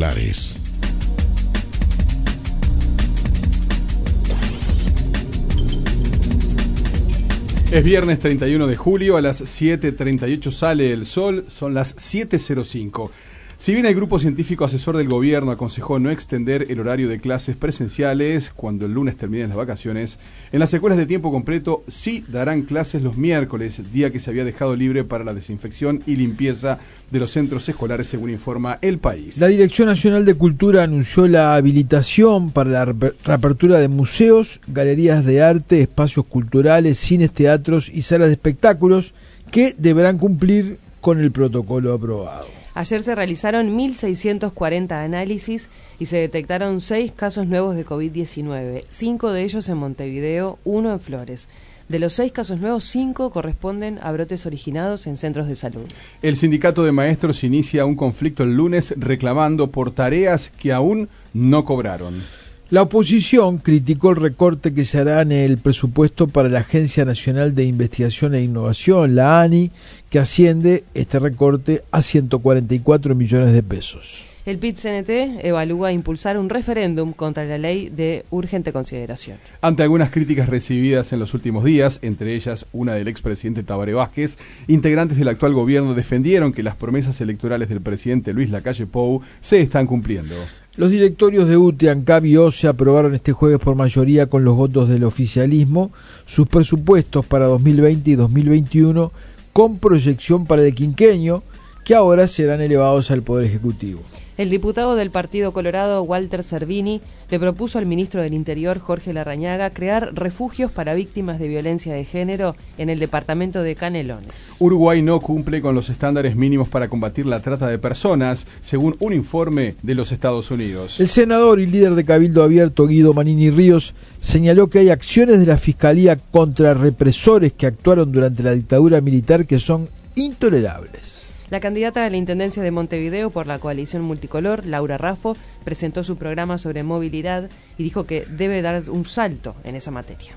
titulares. Es viernes 31 de julio, a las 7.38 sale el sol, son las 7.05. Si bien el grupo científico asesor del gobierno aconsejó no extender el horario de clases presenciales cuando el lunes terminen las vacaciones, en las escuelas de tiempo completo sí darán clases los miércoles, día que se había dejado libre para la desinfección y limpieza de los centros escolares, según informa el país. La Dirección Nacional de Cultura anunció la habilitación para la reapertura de museos, galerías de arte, espacios culturales, cines, teatros y salas de espectáculos que deberán cumplir con el protocolo aprobado. Ayer se realizaron 1.640 análisis y se detectaron seis casos nuevos de COVID-19, cinco de ellos en Montevideo, uno en Flores. De los seis casos nuevos, cinco corresponden a brotes originados en centros de salud. El sindicato de maestros inicia un conflicto el lunes reclamando por tareas que aún no cobraron. La oposición criticó el recorte que se hará en el presupuesto para la Agencia Nacional de Investigación e Innovación, la ANI, que asciende este recorte a 144 millones de pesos. El PIT-CNT evalúa impulsar un referéndum contra la ley de urgente consideración. Ante algunas críticas recibidas en los últimos días, entre ellas una del expresidente Tabaré Vázquez, integrantes del actual gobierno defendieron que las promesas electorales del presidente Luis Lacalle Pou se están cumpliendo. Los directorios de UTE, ANCAP y OCE aprobaron este jueves por mayoría con los votos del oficialismo sus presupuestos para 2020 y 2021 con proyección para el quinquenio que ahora serán elevados al Poder Ejecutivo. El diputado del Partido Colorado, Walter Servini, le propuso al ministro del Interior, Jorge Larrañaga, crear refugios para víctimas de violencia de género en el departamento de Canelones. Uruguay no cumple con los estándares mínimos para combatir la trata de personas, según un informe de los Estados Unidos. El senador y líder de Cabildo Abierto, Guido Manini Ríos, señaló que hay acciones de la Fiscalía contra represores que actuaron durante la dictadura militar que son intolerables. La candidata a la Intendencia de Montevideo por la coalición multicolor, Laura Raffo, presentó su programa sobre movilidad y dijo que debe dar un salto en esa materia.